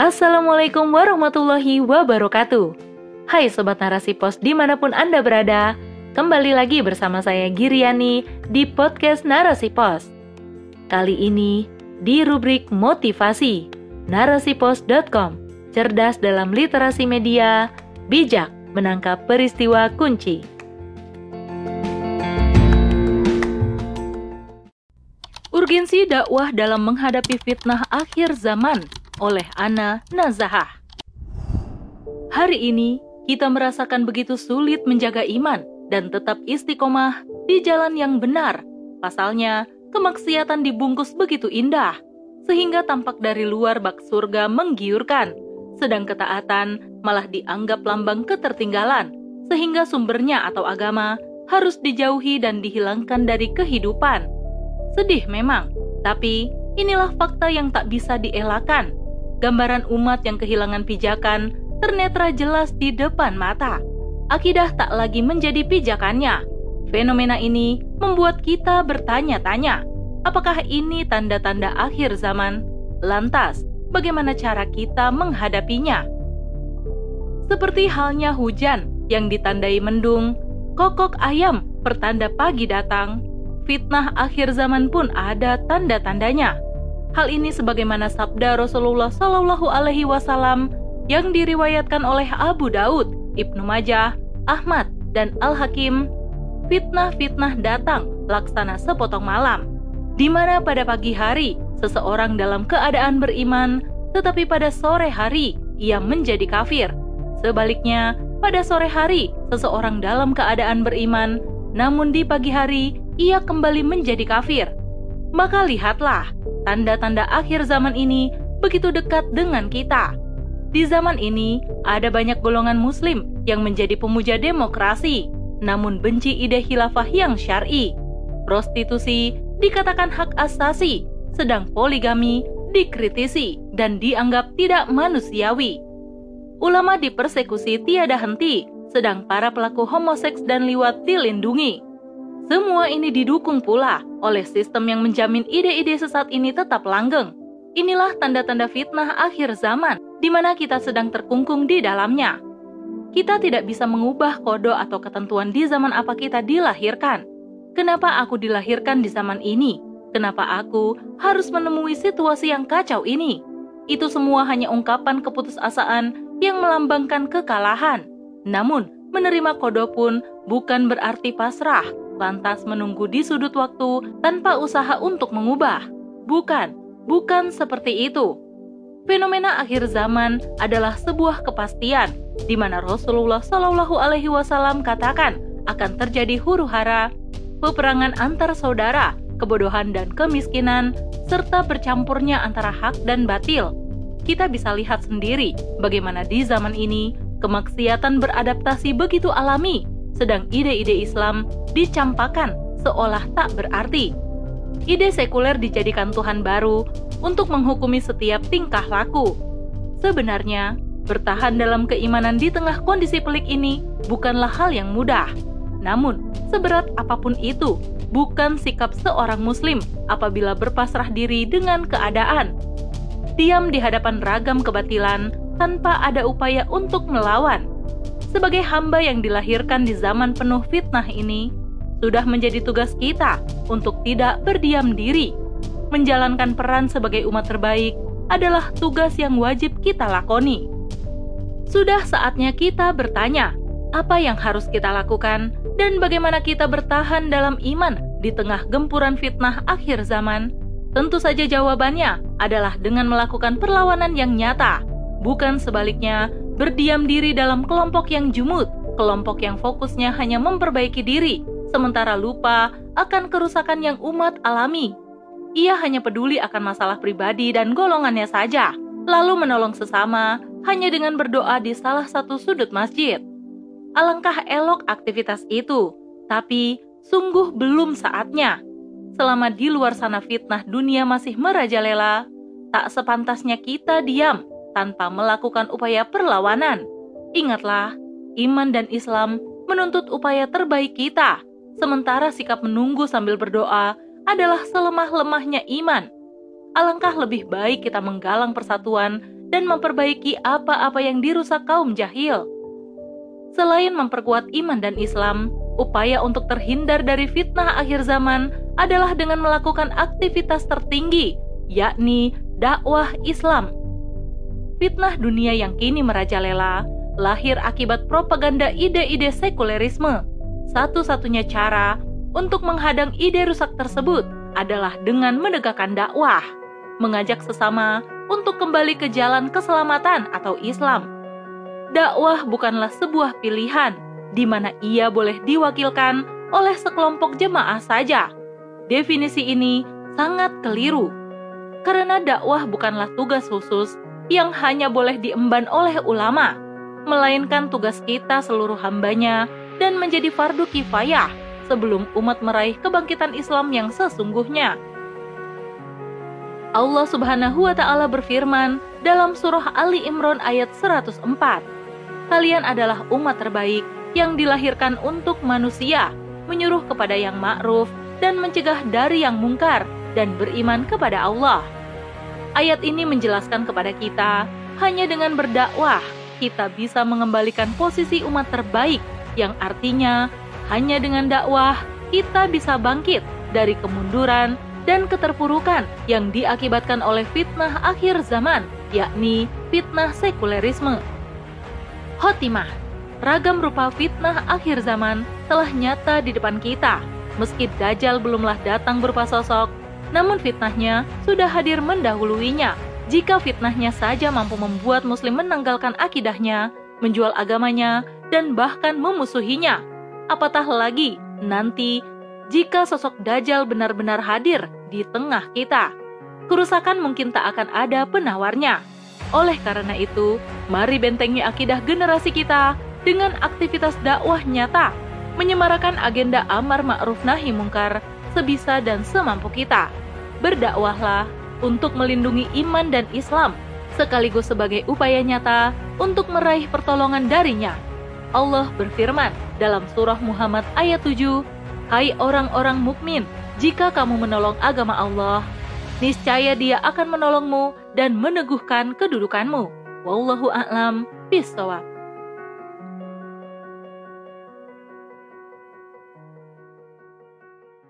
Assalamualaikum warahmatullahi wabarakatuh. Hai Sobat Narasi Pos di mana pun Anda berada Kembali lagi bersama saya Giriani di podcast Narasi Pos. Kali ini di rubrik motivasi narasipos.com Cerdas dalam literasi media, bijak menangkap peristiwa kunci. Urgensi dakwah dalam menghadapi fitnah akhir zaman oleh Ana Nazahah. Hari ini, kita merasakan begitu sulit menjaga iman dan tetap istiqomah di jalan yang benar. Pasalnya, kemaksiatan dibungkus begitu indah, sehingga tampak dari luar bak surga menggiurkan, sedang ketaatan malah dianggap lambang ketertinggalan, sehingga sumbernya atau agama harus dijauhi dan dihilangkan dari kehidupan. Sedih memang, tapi inilah fakta yang tak bisa dielakkan gambaran umat yang kehilangan pijakan ternetra jelas di depan mata. Akidah tak lagi menjadi pijakannya. Fenomena ini membuat kita bertanya-tanya, apakah ini tanda-tanda akhir zaman? Lantas, bagaimana cara kita menghadapinya? Seperti halnya hujan yang ditandai mendung, kokok ayam pertanda pagi datang, fitnah akhir zaman pun ada tanda-tandanya Hal ini sebagaimana sabda Rasulullah Shallallahu Alaihi Wasallam yang diriwayatkan oleh Abu Daud, Ibnu Majah, Ahmad, dan Al Hakim. Fitnah-fitnah datang laksana sepotong malam, di mana pada pagi hari seseorang dalam keadaan beriman, tetapi pada sore hari ia menjadi kafir. Sebaliknya, pada sore hari seseorang dalam keadaan beriman, namun di pagi hari ia kembali menjadi kafir. Maka lihatlah, tanda-tanda akhir zaman ini begitu dekat dengan kita. Di zaman ini, ada banyak golongan muslim yang menjadi pemuja demokrasi, namun benci ide khilafah yang syar'i. Prostitusi dikatakan hak asasi, sedang poligami dikritisi dan dianggap tidak manusiawi. Ulama dipersekusi tiada henti, sedang para pelaku homoseks dan liwat dilindungi. Semua ini didukung pula oleh sistem yang menjamin ide-ide sesat ini tetap langgeng. Inilah tanda-tanda fitnah akhir zaman, di mana kita sedang terkungkung di dalamnya. Kita tidak bisa mengubah kodo atau ketentuan di zaman apa kita dilahirkan. Kenapa aku dilahirkan di zaman ini? Kenapa aku harus menemui situasi yang kacau ini? Itu semua hanya ungkapan keputusasaan yang melambangkan kekalahan. Namun, menerima kodo pun bukan berarti pasrah, lantas menunggu di sudut waktu tanpa usaha untuk mengubah. Bukan, bukan seperti itu. Fenomena akhir zaman adalah sebuah kepastian di mana Rasulullah Shallallahu Alaihi Wasallam katakan akan terjadi huru hara, peperangan antar saudara, kebodohan dan kemiskinan, serta bercampurnya antara hak dan batil. Kita bisa lihat sendiri bagaimana di zaman ini kemaksiatan beradaptasi begitu alami sedang ide-ide Islam dicampakkan seolah tak berarti. Ide sekuler dijadikan Tuhan baru untuk menghukumi setiap tingkah laku. Sebenarnya, bertahan dalam keimanan di tengah kondisi pelik ini bukanlah hal yang mudah. Namun, seberat apa pun itu, bukan sikap seorang muslim apabila berpasrah diri dengan keadaan. Diam di hadapan ragam kebatilan tanpa ada upaya untuk melawan sebagai hamba yang dilahirkan di zaman penuh fitnah ini, sudah menjadi tugas kita untuk tidak berdiam diri. Menjalankan peran sebagai umat terbaik adalah tugas yang wajib kita lakoni. Sudah saatnya kita bertanya, apa yang harus kita lakukan dan bagaimana kita bertahan dalam iman di tengah gempuran fitnah akhir zaman? Tentu saja jawabannya adalah dengan melakukan perlawanan yang nyata, bukan sebaliknya berdiam diri dalam kelompok yang jumut, kelompok yang fokusnya hanya memperbaiki diri, sementara lupa akan kerusakan yang umat alami. Ia hanya peduli akan masalah pribadi dan golongannya saja, lalu menolong sesama hanya dengan berdoa di salah satu sudut masjid. Alangkah elok aktivitas itu, tapi sungguh belum saatnya. Selama di luar sana fitnah dunia masih merajalela, tak sepantasnya kita diam tanpa melakukan upaya perlawanan. Ingatlah, iman dan Islam menuntut upaya terbaik kita, sementara sikap menunggu sambil berdoa adalah selemah-lemahnya iman. Alangkah lebih baik kita menggalang persatuan dan memperbaiki apa-apa yang dirusak kaum jahil. Selain memperkuat iman dan Islam, upaya untuk terhindar dari fitnah akhir zaman adalah dengan melakukan aktivitas tertinggi, yakni dakwah Islam. Fitnah dunia yang kini merajalela lahir akibat propaganda ide-ide sekulerisme. Satu-satunya cara untuk menghadang ide rusak tersebut adalah dengan menegakkan dakwah, mengajak sesama untuk kembali ke jalan keselamatan atau Islam. Dakwah bukanlah sebuah pilihan di mana ia boleh diwakilkan oleh sekelompok jemaah saja. Definisi ini sangat keliru, karena dakwah bukanlah tugas khusus yang hanya boleh diemban oleh ulama, melainkan tugas kita seluruh hambanya dan menjadi fardu kifayah sebelum umat meraih kebangkitan Islam yang sesungguhnya. Allah Subhanahu wa taala berfirman dalam surah Ali Imran ayat 104. Kalian adalah umat terbaik yang dilahirkan untuk manusia, menyuruh kepada yang ma'ruf dan mencegah dari yang mungkar dan beriman kepada Allah. Ayat ini menjelaskan kepada kita, hanya dengan berdakwah kita bisa mengembalikan posisi umat terbaik yang artinya hanya dengan dakwah kita bisa bangkit dari kemunduran dan keterpurukan yang diakibatkan oleh fitnah akhir zaman, yakni fitnah sekulerisme. Khotimah, ragam rupa fitnah akhir zaman telah nyata di depan kita. Meski Dajjal belumlah datang berupa sosok, namun fitnahnya sudah hadir mendahuluinya. Jika fitnahnya saja mampu membuat muslim menanggalkan akidahnya, menjual agamanya, dan bahkan memusuhinya, apatah lagi nanti jika sosok Dajjal benar-benar hadir di tengah kita. Kerusakan mungkin tak akan ada penawarnya. Oleh karena itu, mari bentengi akidah generasi kita dengan aktivitas dakwah nyata, menyemarakan agenda amar ma'ruf nahi mungkar sebisa dan semampu kita. Berdakwahlah untuk melindungi iman dan Islam, sekaligus sebagai upaya nyata untuk meraih pertolongan darinya. Allah berfirman dalam surah Muhammad ayat 7, Hai orang-orang mukmin, jika kamu menolong agama Allah, niscaya Dia akan menolongmu dan meneguhkan kedudukanmu. Wallahu a'lam bishawab.